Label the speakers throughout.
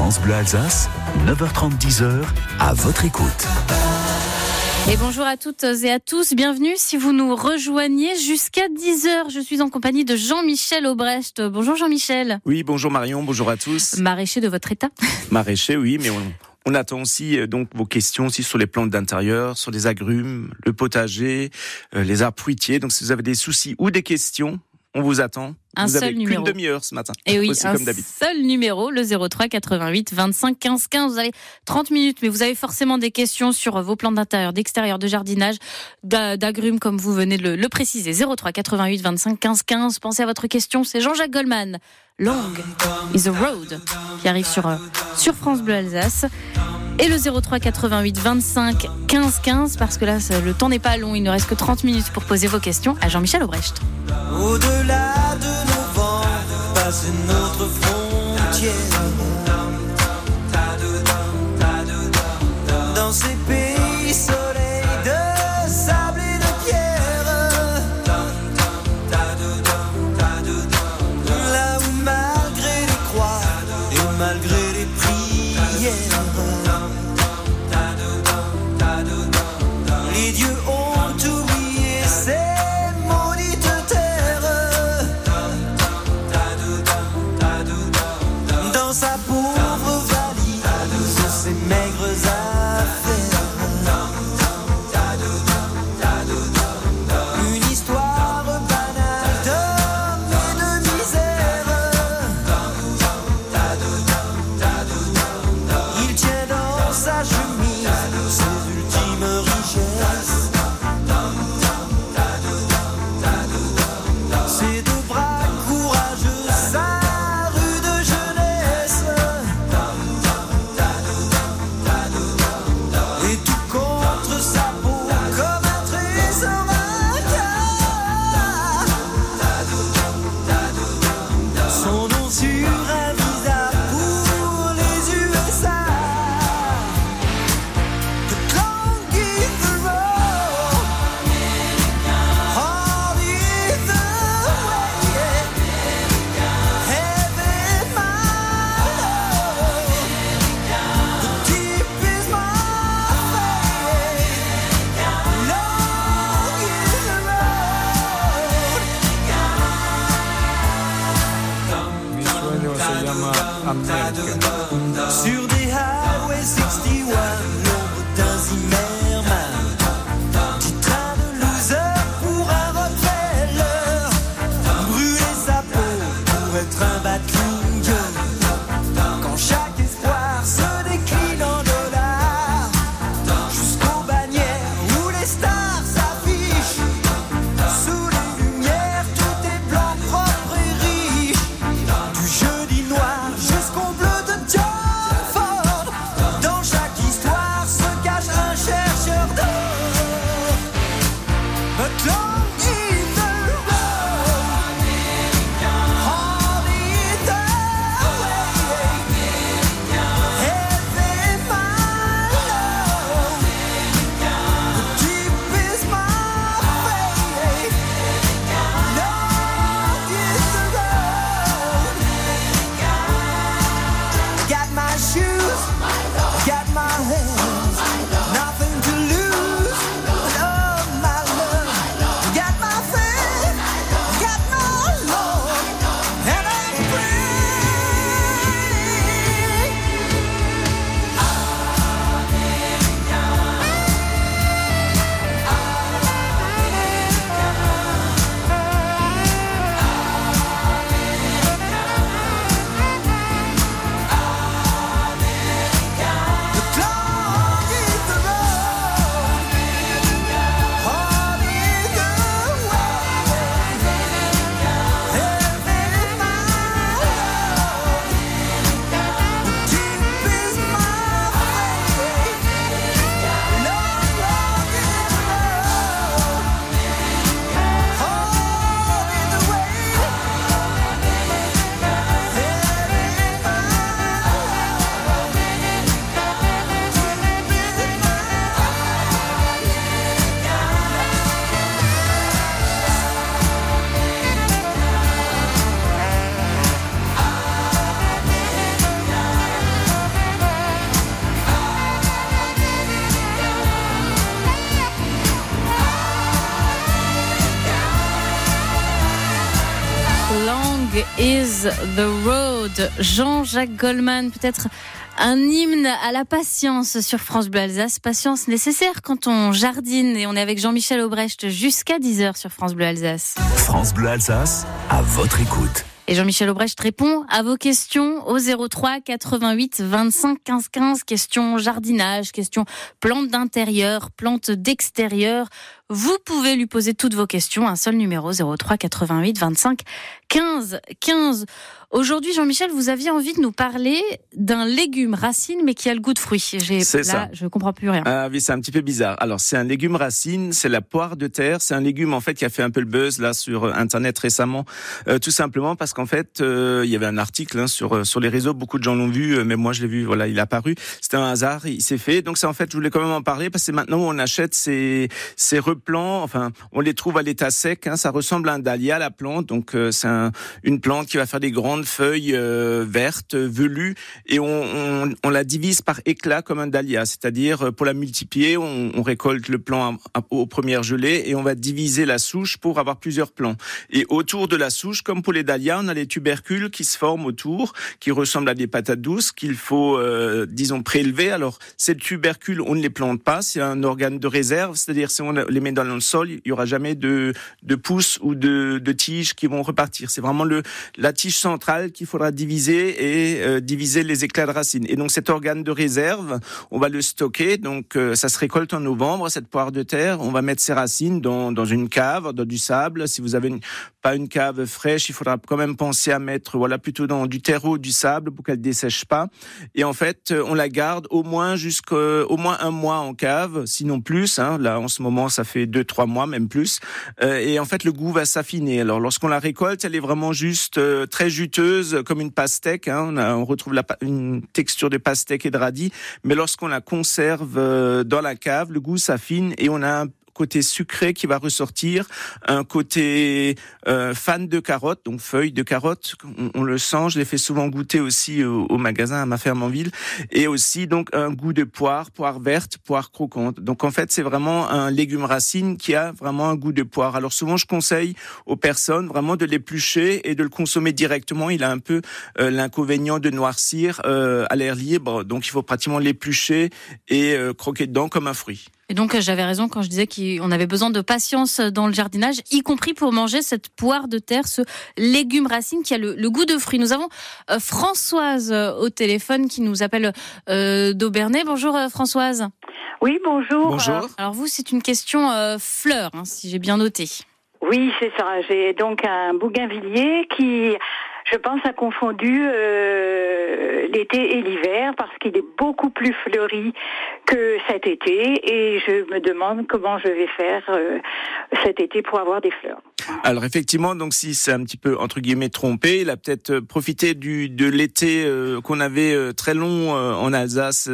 Speaker 1: France Bleu Alsace, 9h30, 10h, à votre écoute.
Speaker 2: Et bonjour à toutes et à tous, bienvenue si vous nous rejoignez jusqu'à 10h. Je suis en compagnie de Jean-Michel Aubrecht. Bonjour Jean-Michel.
Speaker 3: Oui, bonjour Marion, bonjour à tous.
Speaker 2: Maraîcher de votre état.
Speaker 3: Maraîcher, oui, mais on, on attend aussi euh, donc vos questions aussi sur les plantes d'intérieur, sur les agrumes, le potager, euh, les arbres fruitiers. Donc si vous avez des soucis ou des questions, on vous attend.
Speaker 2: Un
Speaker 3: vous
Speaker 2: seul numéro.
Speaker 3: qu'une demi-heure ce matin.
Speaker 2: Et oui,
Speaker 3: Aussi
Speaker 2: un
Speaker 3: comme d'habitude.
Speaker 2: seul numéro, le 03 88 25 15 15. Vous avez 30 minutes, mais vous avez forcément des questions sur vos plans d'intérieur, d'extérieur, de jardinage, d'a- d'agrumes, comme vous venez de le, le préciser. 03 88 25 15 15. Pensez à votre question. C'est Jean-Jacques Goldman. Long is a road qui arrive sur, euh, sur France Bleu Alsace. Et le 03 88 25 15 15 parce que là le temps n'est pas long, il ne reste que 30 minutes pour poser vos questions à Jean-Michel Aubrecht.
Speaker 4: Au-delà de nos vents, passe notre frontière. Dans ces pays Амелька. Is the road.
Speaker 2: Jean-Jacques Goldman, peut-être un hymne à la patience sur France Bleu Alsace. Patience nécessaire quand on jardine et on est avec Jean-Michel Aubrecht jusqu'à 10h sur France Bleu Alsace.
Speaker 1: France Bleu Alsace, à votre écoute.
Speaker 2: Et Jean-Michel Aubrecht répond à vos questions au 03 88 25 15 15. Questions jardinage, questions plantes d'intérieur, plantes d'extérieur. Vous pouvez lui poser toutes vos questions. Un seul numéro 03 88 25 15 15. Aujourd'hui, Jean-Michel, vous aviez envie de nous parler d'un légume racine, mais qui a le goût de fruit. J'ai,
Speaker 3: C'est
Speaker 2: là,
Speaker 3: ça.
Speaker 2: je comprends plus rien.
Speaker 3: Ah oui, c'est un petit peu bizarre. Alors, c'est un légume racine, c'est la poire de terre. C'est un légume, en fait, qui a fait un peu le buzz, là, sur euh, Internet récemment. Euh, tout simplement parce qu'en fait, euh, il y avait un article hein, sur, euh, sur les réseaux. Beaucoup de gens l'ont vu, euh, mais moi, je l'ai vu, voilà, il est apparu. C'était un hasard, il s'est fait. Donc, c'est en fait, je voulais quand même en parler parce que maintenant on achète ces, ces replants. Enfin, on les trouve à l'état sec. Hein, ça ressemble à un dahlia, la plante. Donc, euh, c'est un- une plante qui va faire des grandes feuilles euh, vertes, velues. Et on, on, on la divise par éclat comme un dahlia. C'est-à-dire, euh, pour la multiplier, on, on récolte le plant aux premières gelées et on va diviser la souche pour avoir plusieurs plants. Et autour de la souche, comme pour les dahlias, on a les tubercules qui se forment autour, qui ressemblent à des patates douces qu'il faut, euh, disons, prélever. Alors, ces tubercules, on ne les plante pas. C'est un organe de réserve. C'est-à-dire, si on les met dans le sol, il y aura jamais de, de pousses ou de, de tiges qui vont repartir. C'est vraiment le, la tige centrale qu'il faudra diviser et euh, diviser les éclats de racines. Et donc, cet organe de réserve, on va le stocker. Donc, euh, ça se récolte en novembre, cette poire de terre. On va mettre ses racines dans, dans une cave, dans du sable. Si vous avez pas une cave fraîche, il faudra quand même penser à mettre, voilà, plutôt dans du terreau, du sable pour qu'elle dessèche pas. Et en fait, euh, on la garde au moins jusqu'au au moins un mois en cave, sinon plus. Hein. Là, en ce moment, ça fait deux, trois mois, même plus. Euh, et en fait, le goût va s'affiner. Alors, lorsqu'on la récolte, elle est vraiment juste euh, très juteuse, comme une pastèque. Hein. On, retrouve une texture de pastèque et de radis. Mais lorsqu'on la conserve euh, dans la cave, le goût s'affine et on a un côté sucré qui va ressortir, un côté euh, fan de carottes, donc feuilles de carottes, on, le sent, je les fais souvent goûter aussi au, au magasin à ma ferme en ville, et aussi donc un goût de poire, poire verte, poire croquante. Donc en fait c'est vraiment un légume racine qui a vraiment un goût de poire. Alors souvent je conseille aux personnes vraiment de l'éplucher et de le consommer directement. Il a un peu euh, l'inconvénient de noircir euh, à l'air libre, donc il faut pratiquement l'éplucher et euh, croquer dedans comme un fruit.
Speaker 2: Et donc, euh, j'avais raison quand je disais qu'on avait besoin de patience dans le jardinage, y compris pour manger cette poire de terre, ce légume racine qui a le, le goût de fruit. Nous avons euh, Françoise euh, au téléphone qui nous appelle euh, d'Aubernay. Bonjour euh, Françoise.
Speaker 5: Oui, bonjour.
Speaker 3: Bonjour.
Speaker 2: Alors vous, c'est une question euh, fleur, hein, si j'ai bien noté.
Speaker 5: Oui, c'est ça. J'ai donc un bougainvillier qui, je pense, a confondu euh, l'été et l'hiver parce qu'il est beaucoup plus fleuri que cet été et je me demande comment je vais faire euh, cet été pour avoir des fleurs.
Speaker 3: Alors effectivement, donc si c'est un petit peu entre guillemets trompé, il a peut-être euh, profité du de l'été euh, qu'on avait euh, très long euh, en Alsace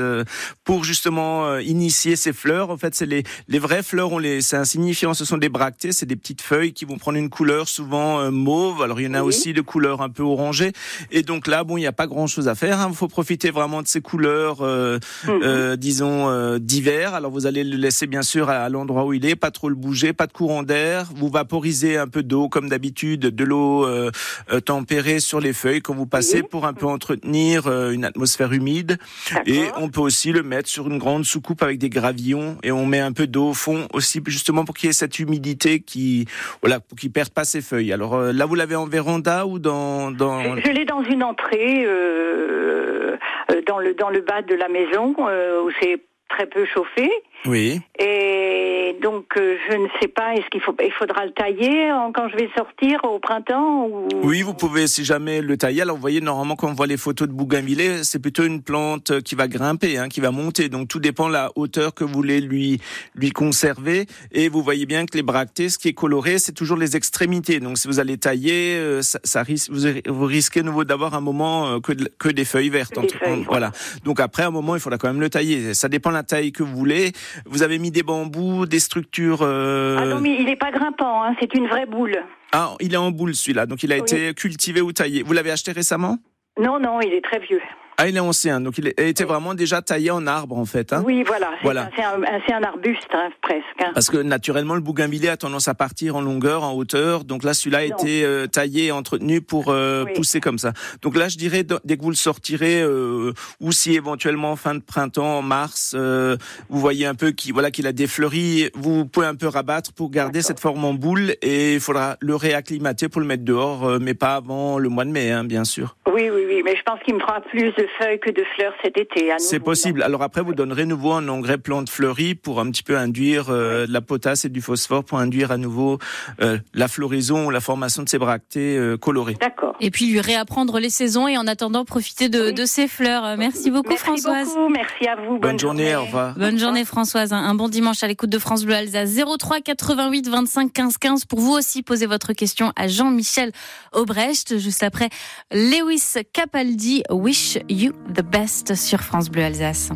Speaker 3: pour justement initier ces fleurs. En fait, c'est les les vraies fleurs, on les c'est insignifiant, ce sont des bractées, c'est des petites feuilles qui vont prendre une couleur souvent mauve. Alors il y en a
Speaker 5: Oui.
Speaker 3: aussi de couleur un peu orangée. Et donc là, bon, il n'y a pas grand-chose à faire. hein. Il faut profiter vraiment de ces couleurs, euh,
Speaker 5: Mhm.
Speaker 3: euh, disons euh, d'hiver. Alors vous allez le laisser bien sûr à, à l'endroit où il est, pas trop le bouger, pas de courant d'air. Vous vaporisez un peu d'eau comme d'habitude, de l'eau euh, euh, tempérée sur les feuilles quand vous passez
Speaker 5: Oui.
Speaker 3: pour un peu entretenir une atmosphère humide. Et on peut aussi le mettre sur une grande soucoupe avec des gravillons et on met un peu d'eau au fond aussi justement pour qu'il y ait cette humidité qui voilà pour qu'il perde pas ses feuilles. Alors euh, là vous l'avez en véranda ou dans dans
Speaker 5: Je, je l'ai dans une entrée, euh, euh, dans le dans le bas de la maison euh, où c'est très peu chauffé.
Speaker 3: Oui.
Speaker 5: Et donc, euh, je ne sais pas, est-ce qu'il faut, il faudra le tailler quand je vais sortir au printemps ou...
Speaker 3: Oui, vous pouvez, si jamais le tailler. Alors, vous voyez, normalement, quand on voit les photos de bougainvillée, c'est plutôt une plante euh, qui va grimper, hein, qui va monter. Donc, tout dépend de la hauteur que vous voulez lui, lui conserver. Et vous voyez bien que les bractées, ce qui est coloré, c'est toujours les extrémités. Donc, si vous allez tailler, euh, ça, ça risque, vous, vous risquez nouveau d'avoir un moment euh, que, de- que des feuilles vertes.
Speaker 5: Des
Speaker 3: entre-
Speaker 5: feuilles,
Speaker 3: voilà. Donc, après, un moment, il faudra quand même le tailler. Ça dépend de la taille que vous voulez. Vous avez mis des bambous, des structures. euh,
Speaker 5: Ah non, mais il n'est pas grimpant, hein, c'est une vraie boule.
Speaker 3: Ah, il est en boule celui-là. Donc, il a
Speaker 5: Oui.
Speaker 3: été cultivé ou taillé. Vous l'avez acheté récemment?
Speaker 5: Non, non, il est très vieux.
Speaker 3: Ah, il est ancien, donc il était vraiment déjà taillé en arbre en fait. Hein
Speaker 5: Oui, voilà. C'est
Speaker 3: Voilà.
Speaker 5: un- c'est un, arbuste hein, presque. hein.
Speaker 3: Parce que naturellement, le bougainvillier a tendance à partir en longueur, en hauteur. Donc là, celui-là a été euh, taillé et entretenu pour euh,
Speaker 5: Oui.
Speaker 3: pousser comme ça. Donc là, je dirais, dès que vous le sortirez, euh, ou si éventuellement fin de printemps, en mars, euh, vous voyez un peu qu'il voilà, qu'il a des fleuris, vous pouvez un peu rabattre pour garder cette forme en boule et il faudra le réacclimater pour le mettre dehors, euh, mais pas avant le mois de mai, hein, bien sûr.
Speaker 5: Oui, oui, oui. Mais je pense qu'il me fera plus de feuilles que de fleurs cet été.
Speaker 3: C'est possible. Alors après, vous donnerez nouveau un engrais plante fleurie pour un petit peu induire euh, de la potasse et du phosphore pour induire à nouveau euh, la floraison ou la formation de ces bractées euh, colorées.
Speaker 5: D'accord.
Speaker 2: Et puis lui réapprendre les saisons et en attendant profiter de,
Speaker 5: Oui.
Speaker 2: de ses fleurs. Merci beaucoup
Speaker 5: Merci
Speaker 2: Françoise.
Speaker 5: beaucoup. Merci à vous.
Speaker 3: Bonne, journée, au revoir.
Speaker 2: Bonne journée Françoise, un un bon dimanche à l'écoute de France Bleu Alsace 03 88 25 15 15 pour vous aussi poser votre question à Jean-Michel Aubrecht juste après Lewis Capaldi Wish You the Best sur France Bleu Alsace.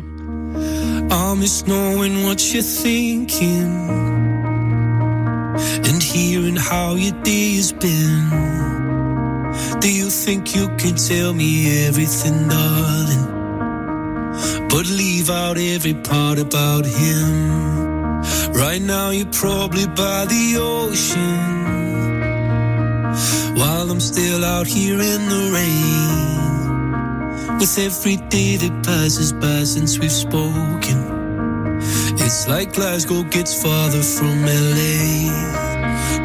Speaker 6: I miss knowing what you're thinking and hearing how your day has been. Do you think you can tell me everything, darling? But leave out every part about him. Right now, you're probably by the ocean while I'm still out here in the rain. With every day that passes by since we've spoken, it's like Glasgow gets farther from LA.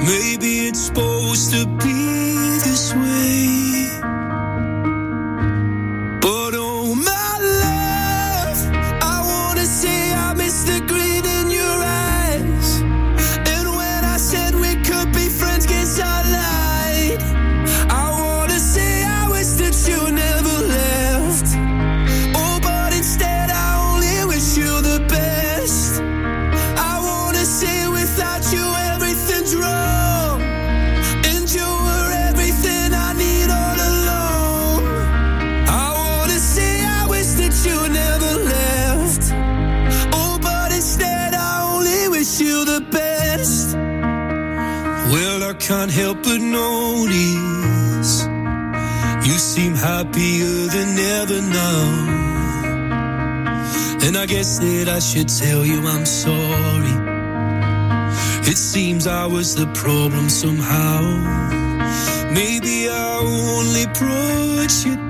Speaker 6: Maybe it's supposed to be this way. Help but notice you seem happier than ever now. And I guess that I should tell you I'm sorry. It seems I was the problem somehow. Maybe I only brought you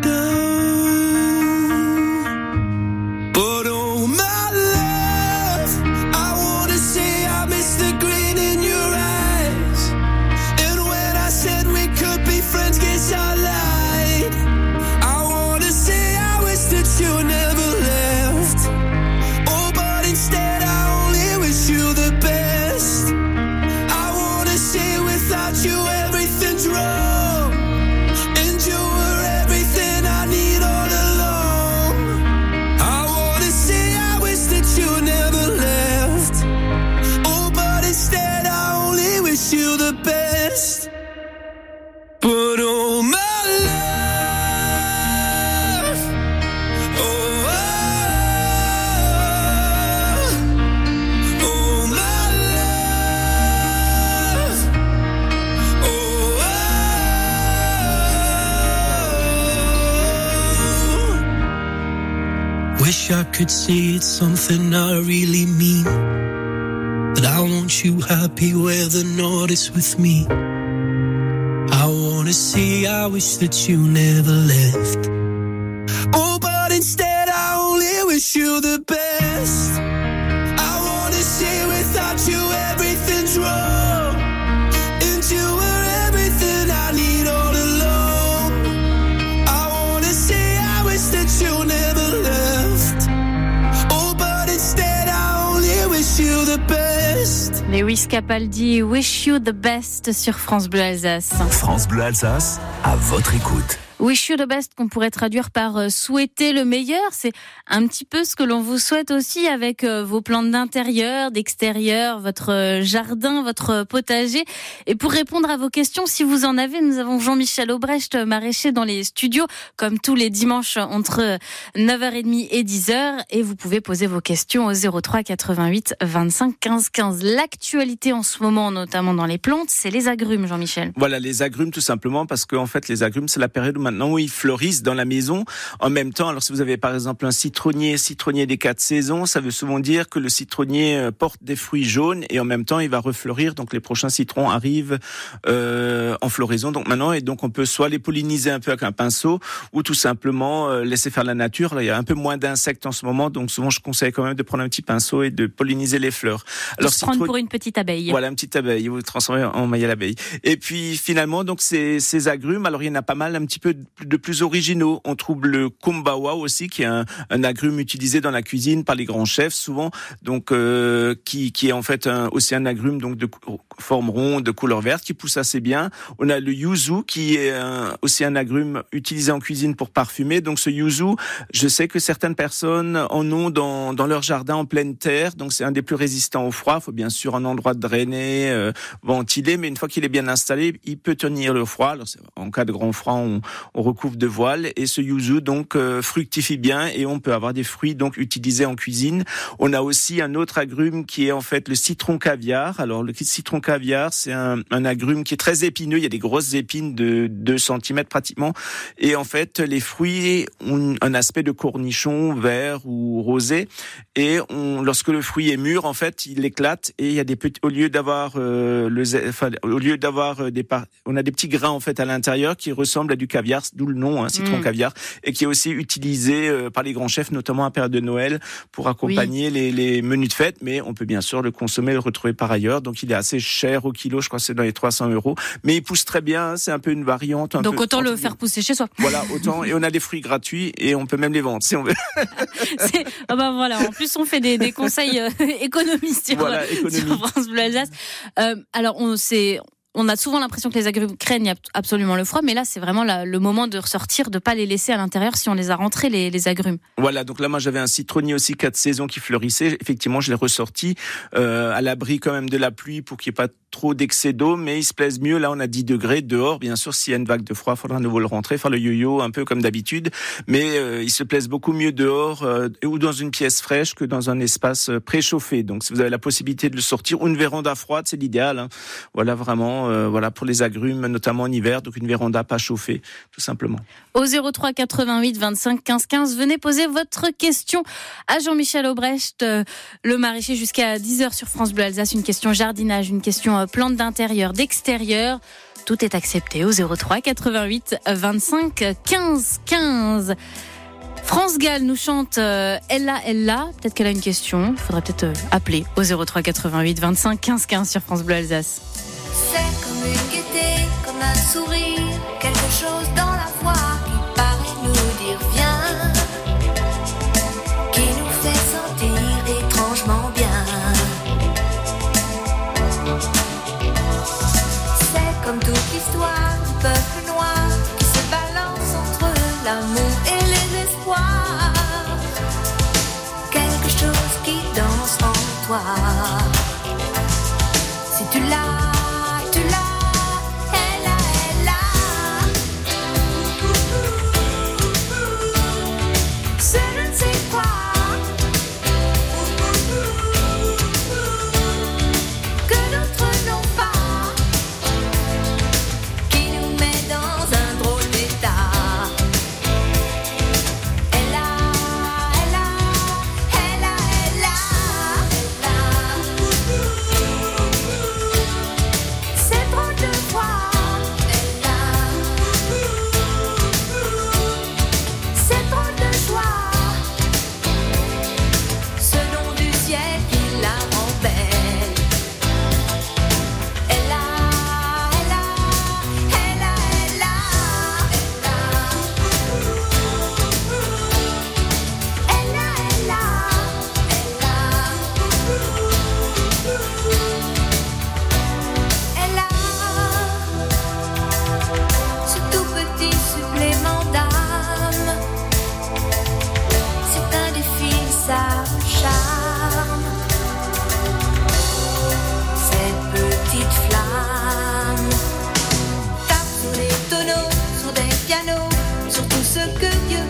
Speaker 6: Wish I could say it's something I really mean. That I want you happy where the north is with me. I wanna say I wish that you never left. Oh, but instead I only wish you the best. I wanna say without you everything's
Speaker 2: Lewis Capaldi Wish You the Best sur France Bleu Alsace.
Speaker 1: France Bleu Alsace, à votre écoute.
Speaker 2: Wish you the best qu'on pourrait traduire par euh, souhaiter le meilleur. C'est un petit peu ce que l'on vous souhaite aussi avec euh, vos plantes d'intérieur, d'extérieur, votre euh, jardin, votre potager. Et pour répondre à vos questions, si vous en avez, nous avons Jean-Michel Aubrecht, maraîcher dans les studios, comme tous les dimanches entre euh, 9h30 et 10h. Et vous pouvez poser vos questions au 03 88 25 15 15. L'actualité en ce moment, notamment dans les plantes, c'est les agrumes, Jean-Michel.
Speaker 3: Voilà, les agrumes tout simplement parce qu'en fait les agrumes c'est la période maintenant où ils fleurissent dans la maison. En même temps, alors si vous avez par exemple un citronnier, citronnier des quatre saisons, ça veut souvent dire que le citronnier euh, porte des fruits jaunes et en même temps il va refleurir. Donc les prochains citrons arrivent euh, en floraison. Donc maintenant et donc on peut soit les polliniser un peu avec un pinceau ou tout simplement euh, laisser faire la nature. Là, il y a un peu moins d'insectes en ce moment, donc souvent je conseille quand même de prendre un petit pinceau et de polliniser les fleurs.
Speaker 2: Alors se prendre pour une petite abeille.
Speaker 3: Voilà, une petite abeille. Vous le transformez en maille à l'abeille. Et puis finalement, donc ces, ces agrumes. Alors il y en a pas mal, un petit peu de plus originaux. On trouve le kumbawa aussi, qui est un, agrume utilisé dans la cuisine par les grands chefs souvent, donc euh, qui, qui est en fait un, aussi un agrume donc de forme ronde, de couleur verte, qui pousse assez bien. On a le yuzu, qui est aussi un agrume utilisé en cuisine pour parfumer. Donc ce yuzu, je sais que certaines personnes en ont dans, dans leur jardin en pleine terre. Donc c'est un des plus résistants au froid. Il faut bien sûr un endroit drainer, euh, ventilé, mais une fois qu'il est bien installé, il peut tenir le froid. Alors, en cas de grand froid, on, on recouvre de voile et ce yuzu donc euh, fructifie bien et on peut avoir des fruits donc utilisés en cuisine. On a aussi un autre agrume qui est en fait le citron caviar. Alors le citron caviar, c'est un, agrume qui est très épineux. Il y a des grosses épines de 2 cm pratiquement. Et en fait, les fruits ont un aspect de cornichon vert ou rosé. Et on, lorsque le fruit est mûr, en fait, il éclate et il y a des petits, au lieu d'avoir euh, au lieu d'avoir euh, des, on a des petits grains en fait à l'intérieur qui ressemblent à du caviar, d'où le nom, hein, citron
Speaker 2: Mm.
Speaker 3: caviar, et qui est aussi utilisé euh, par les grands chefs, notamment à période de Noël, pour accompagner les, les menus de fête. Mais on peut bien sûr le consommer, le retrouver par ailleurs. Donc il est assez cher au kilo, je crois que c'est dans les 300 euros. Mais il pousse très bien, c'est un peu une variante. un
Speaker 2: Donc
Speaker 3: peu
Speaker 2: autant le faire pousser chez soi.
Speaker 3: Voilà, autant. Et on a des fruits gratuits et on peut même les vendre si on veut.
Speaker 2: Ah bah voilà. En plus, on fait des, des conseils euh, économistes sur,
Speaker 3: Voilà, économie.
Speaker 2: sur France Bleu Alsace. Euh, alors, on sait. On a souvent l'impression que les agrumes craignent ab- absolument le froid, mais là, c'est vraiment le moment de ressortir, de pas les laisser à l'intérieur si on les a rentrés, les, les agrumes.
Speaker 3: Voilà, donc là moi j'avais un citronnier aussi quatre saisons qui fleurissait. Effectivement, je l'ai ressorti euh, à l'abri quand même de la pluie pour qu'il n'y ait pas trop d'excès d'eau, mais il se plaise mieux. Là, on a 10 degrés dehors. Bien sûr, s'il y a une vague de froid, il faudra à nouveau le rentrer, faire le yo-yo un peu comme d'habitude. Mais euh, il se plaise beaucoup mieux dehors euh, ou dans une pièce fraîche que dans un espace euh, préchauffé. Donc, si vous avez la possibilité de le sortir ou une véranda froide, c'est l'idéal. hein. Voilà vraiment, euh, voilà pour les agrumes, notamment en hiver. Donc, une véranda pas chauffée, tout simplement.
Speaker 2: Au 03 88 25 15 15, venez poser votre question à Jean-Michel Aubrecht, euh, le maraîcher, jusqu'à 10h sur France Bleu Alsace. Une question jardinage, une question euh, plante d'intérieur, d'extérieur. Tout est accepté au 03 88 25 15 15. France Gall nous chante euh, Ella Ella. Peut-être qu'elle a une question. Il faudrait peut-être euh, appeler au 03 88 25 15 15 sur France Bleu Alsace.
Speaker 7: C'est comme une gaieté, comme un sourire, quelque chose dans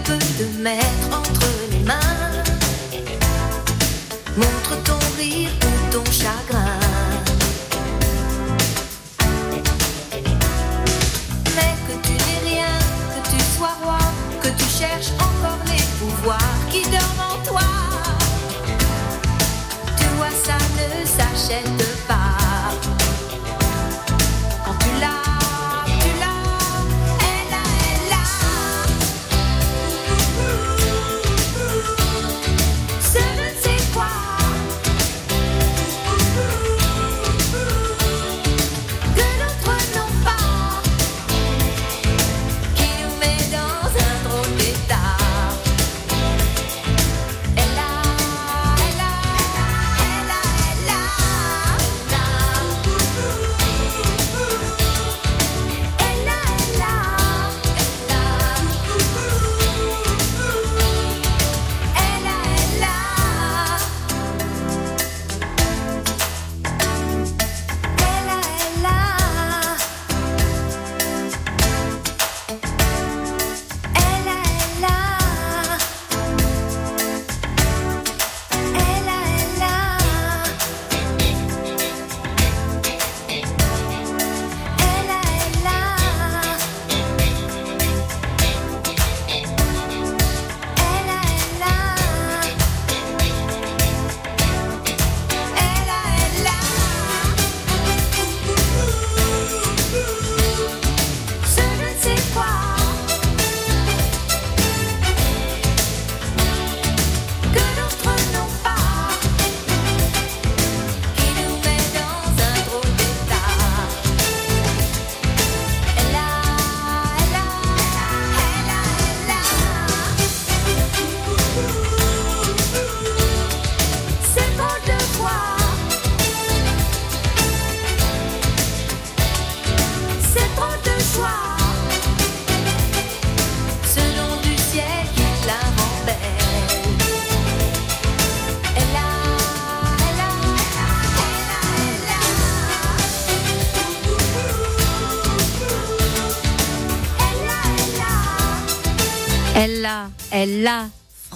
Speaker 7: peu de mer entre les mains. Montre ton rire ou ton chagrin. Mais que tu n'es rien, que tu
Speaker 8: sois roi, que tu cherches encore les pouvoirs qui dorment en toi. Tu vois, ça ne
Speaker 7: s'achète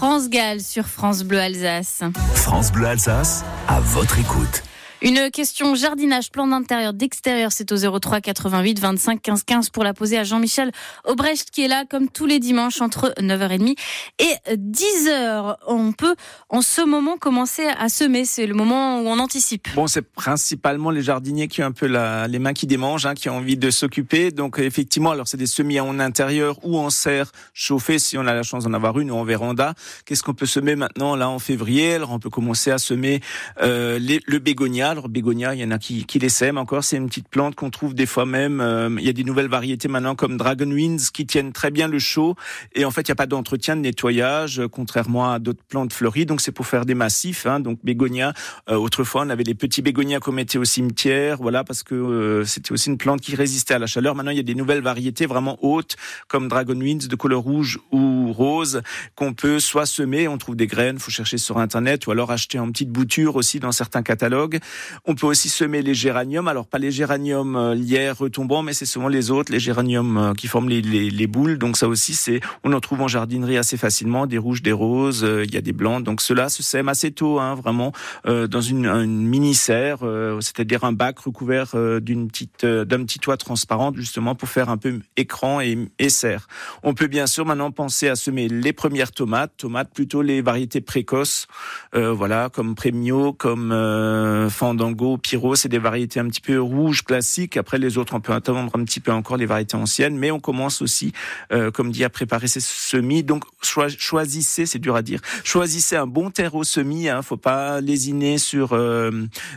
Speaker 7: France Gall sur France Bleu Alsace.
Speaker 1: France Bleu Alsace, à votre écoute.
Speaker 7: Une question jardinage, plan d'intérieur, d'extérieur, c'est au 03 88 25 15 15 pour la poser à Jean-Michel Aubrecht qui est là comme tous les dimanches entre 9h30 et 10h. On peut en ce moment commencer à semer, c'est le moment où on anticipe.
Speaker 3: Bon, c'est principalement les jardiniers qui ont un peu la, les mains qui démangent, hein, qui ont envie de s'occuper. Donc effectivement, alors c'est des semis en intérieur ou en serre chauffée si on a la chance d'en avoir une ou en véranda. Qu'est-ce qu'on peut semer maintenant là en février? Alors on peut commencer à semer euh, le bégonia. Alors bégonia, il y en a qui, qui les sèment encore. C'est une petite plante qu'on trouve des fois même. euh, il y a des nouvelles variétés maintenant comme Dragon Winds qui tiennent très bien le chaud. Et en fait, il n'y a pas d'entretien, de nettoyage, euh, contrairement à d'autres plantes fleuries. Donc c'est pour faire des massifs. Hein, donc bégonia. Euh, autrefois, on avait les petits bégonias qu'on mettait au cimetière, voilà, parce que euh, c'était aussi une plante qui résistait à la chaleur. Maintenant, il y a des nouvelles variétés vraiment hautes, comme Dragon Winds de couleur rouge ou rose, qu'on peut soit semer, on trouve des graines, faut chercher sur Internet, ou alors acheter en petite bouture aussi dans certains catalogues. On peut aussi semer les géraniums, alors pas les géraniums euh, lierre retombants, mais c'est souvent les autres, les géraniums euh, qui forment les, les, les boules. Donc ça aussi, c'est, on en trouve en jardinerie assez facilement, des rouges, des roses, euh, il y a des blancs. Donc cela se sème assez tôt, hein, vraiment, dans une, mini serre, c'est-à-dire un bac recouvert d'une petite, d'un petit toit transparent, justement pour faire un peu écran et, serre. On peut bien sûr maintenant penser à semer les premières tomates, tomates plutôt les variétés précoces, voilà, comme Premio, comme euh, Fandango, Pyro, c'est des variétés un petit peu rouges classiques. Après les autres, on peut attendre un petit peu encore les variétés anciennes, mais on commence aussi, euh, comme dit, à préparer ces semis. Donc choi- choisissez, c'est dur à dire, choisissez un bon terreau semis. Hein, faut pas lésiner sur euh,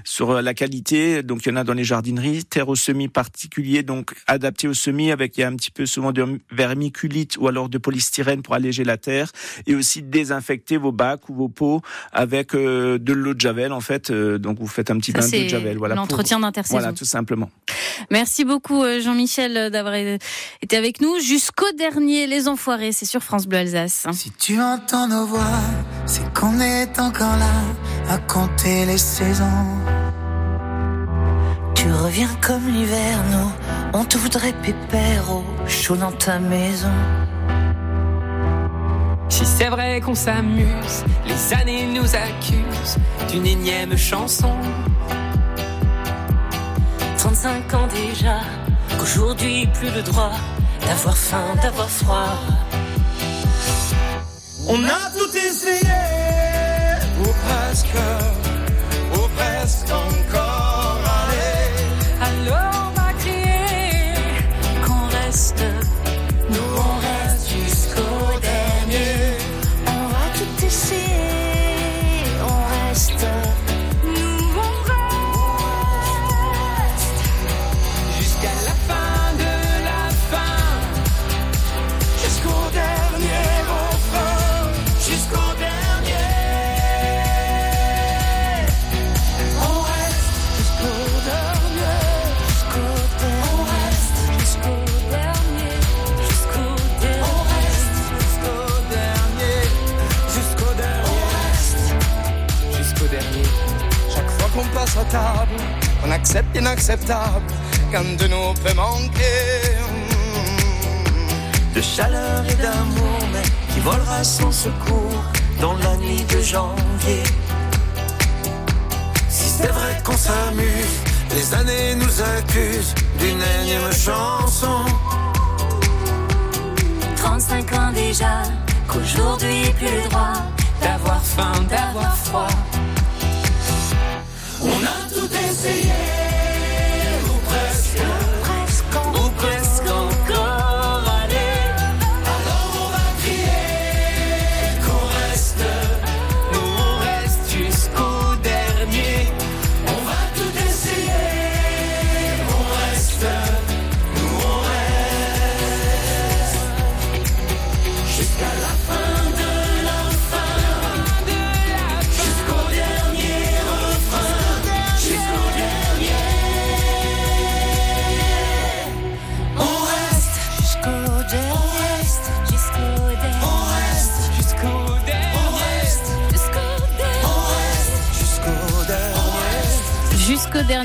Speaker 3: sur la qualité. Donc il y en a dans les jardineries, terreau semis particulier, donc adapté au semis avec il y a un petit peu souvent de vermiculite ou alors de polystyrène pour alléger la terre et aussi désinfecter vos bacs ou vos pots avec euh, de l'eau de javel en fait. Euh, donc vous faites un petit bain de javel. Voilà.
Speaker 7: l'entretien d'intersaison.
Speaker 3: Voilà, tout simplement.
Speaker 7: Merci beaucoup euh, Jean-Michel euh, d'avoir été avec nous jusqu'au dernier Les Enfoirés, c'est sur France Bleu Alsace.
Speaker 9: Si tu entends nos voix, c'est qu'on est encore là à compter les saisons. Tu reviens comme l'hiver, nous, on te voudrait pépère au chaud dans ta maison.
Speaker 10: Si c'est vrai qu'on s'amuse, les années nous accusent d'une énième chanson.
Speaker 11: 35 ans déjà, qu'aujourd'hui plus le droit d'avoir faim, d'avoir froid.
Speaker 10: On a tout essayé, ou presque, passe à table, on accepte l'inacceptable quand de nous peut manquer. De chaleur et d'amour, mais qui volera sans secours dans la nuit de janvier. Si c'est vrai qu'on s'amuse, les années nous accusent d'une énième chanson.
Speaker 12: 35 ans déjà, qu'aujourd'hui plus le droit d'avoir faim, d'avoir froid.
Speaker 10: On a tout essayé,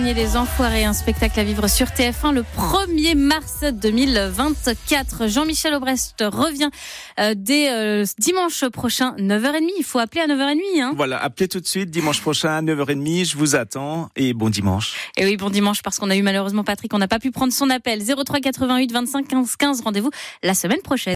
Speaker 2: dernier Les Enfoirés, un spectacle à vivre sur TF1 le 1er mars 2024. Jean-Michel Aubrest revient euh, dès euh, dimanche prochain, 9h30. Il faut appeler à 9h30. Hein.
Speaker 3: Voilà, appelez tout de suite dimanche prochain à 9h30. Je vous attends et bon dimanche.
Speaker 2: Et oui, bon dimanche parce qu'on a eu malheureusement Patrick, on n'a pas pu prendre son appel. 03 88 25 15 15. Rendez-vous la semaine prochaine.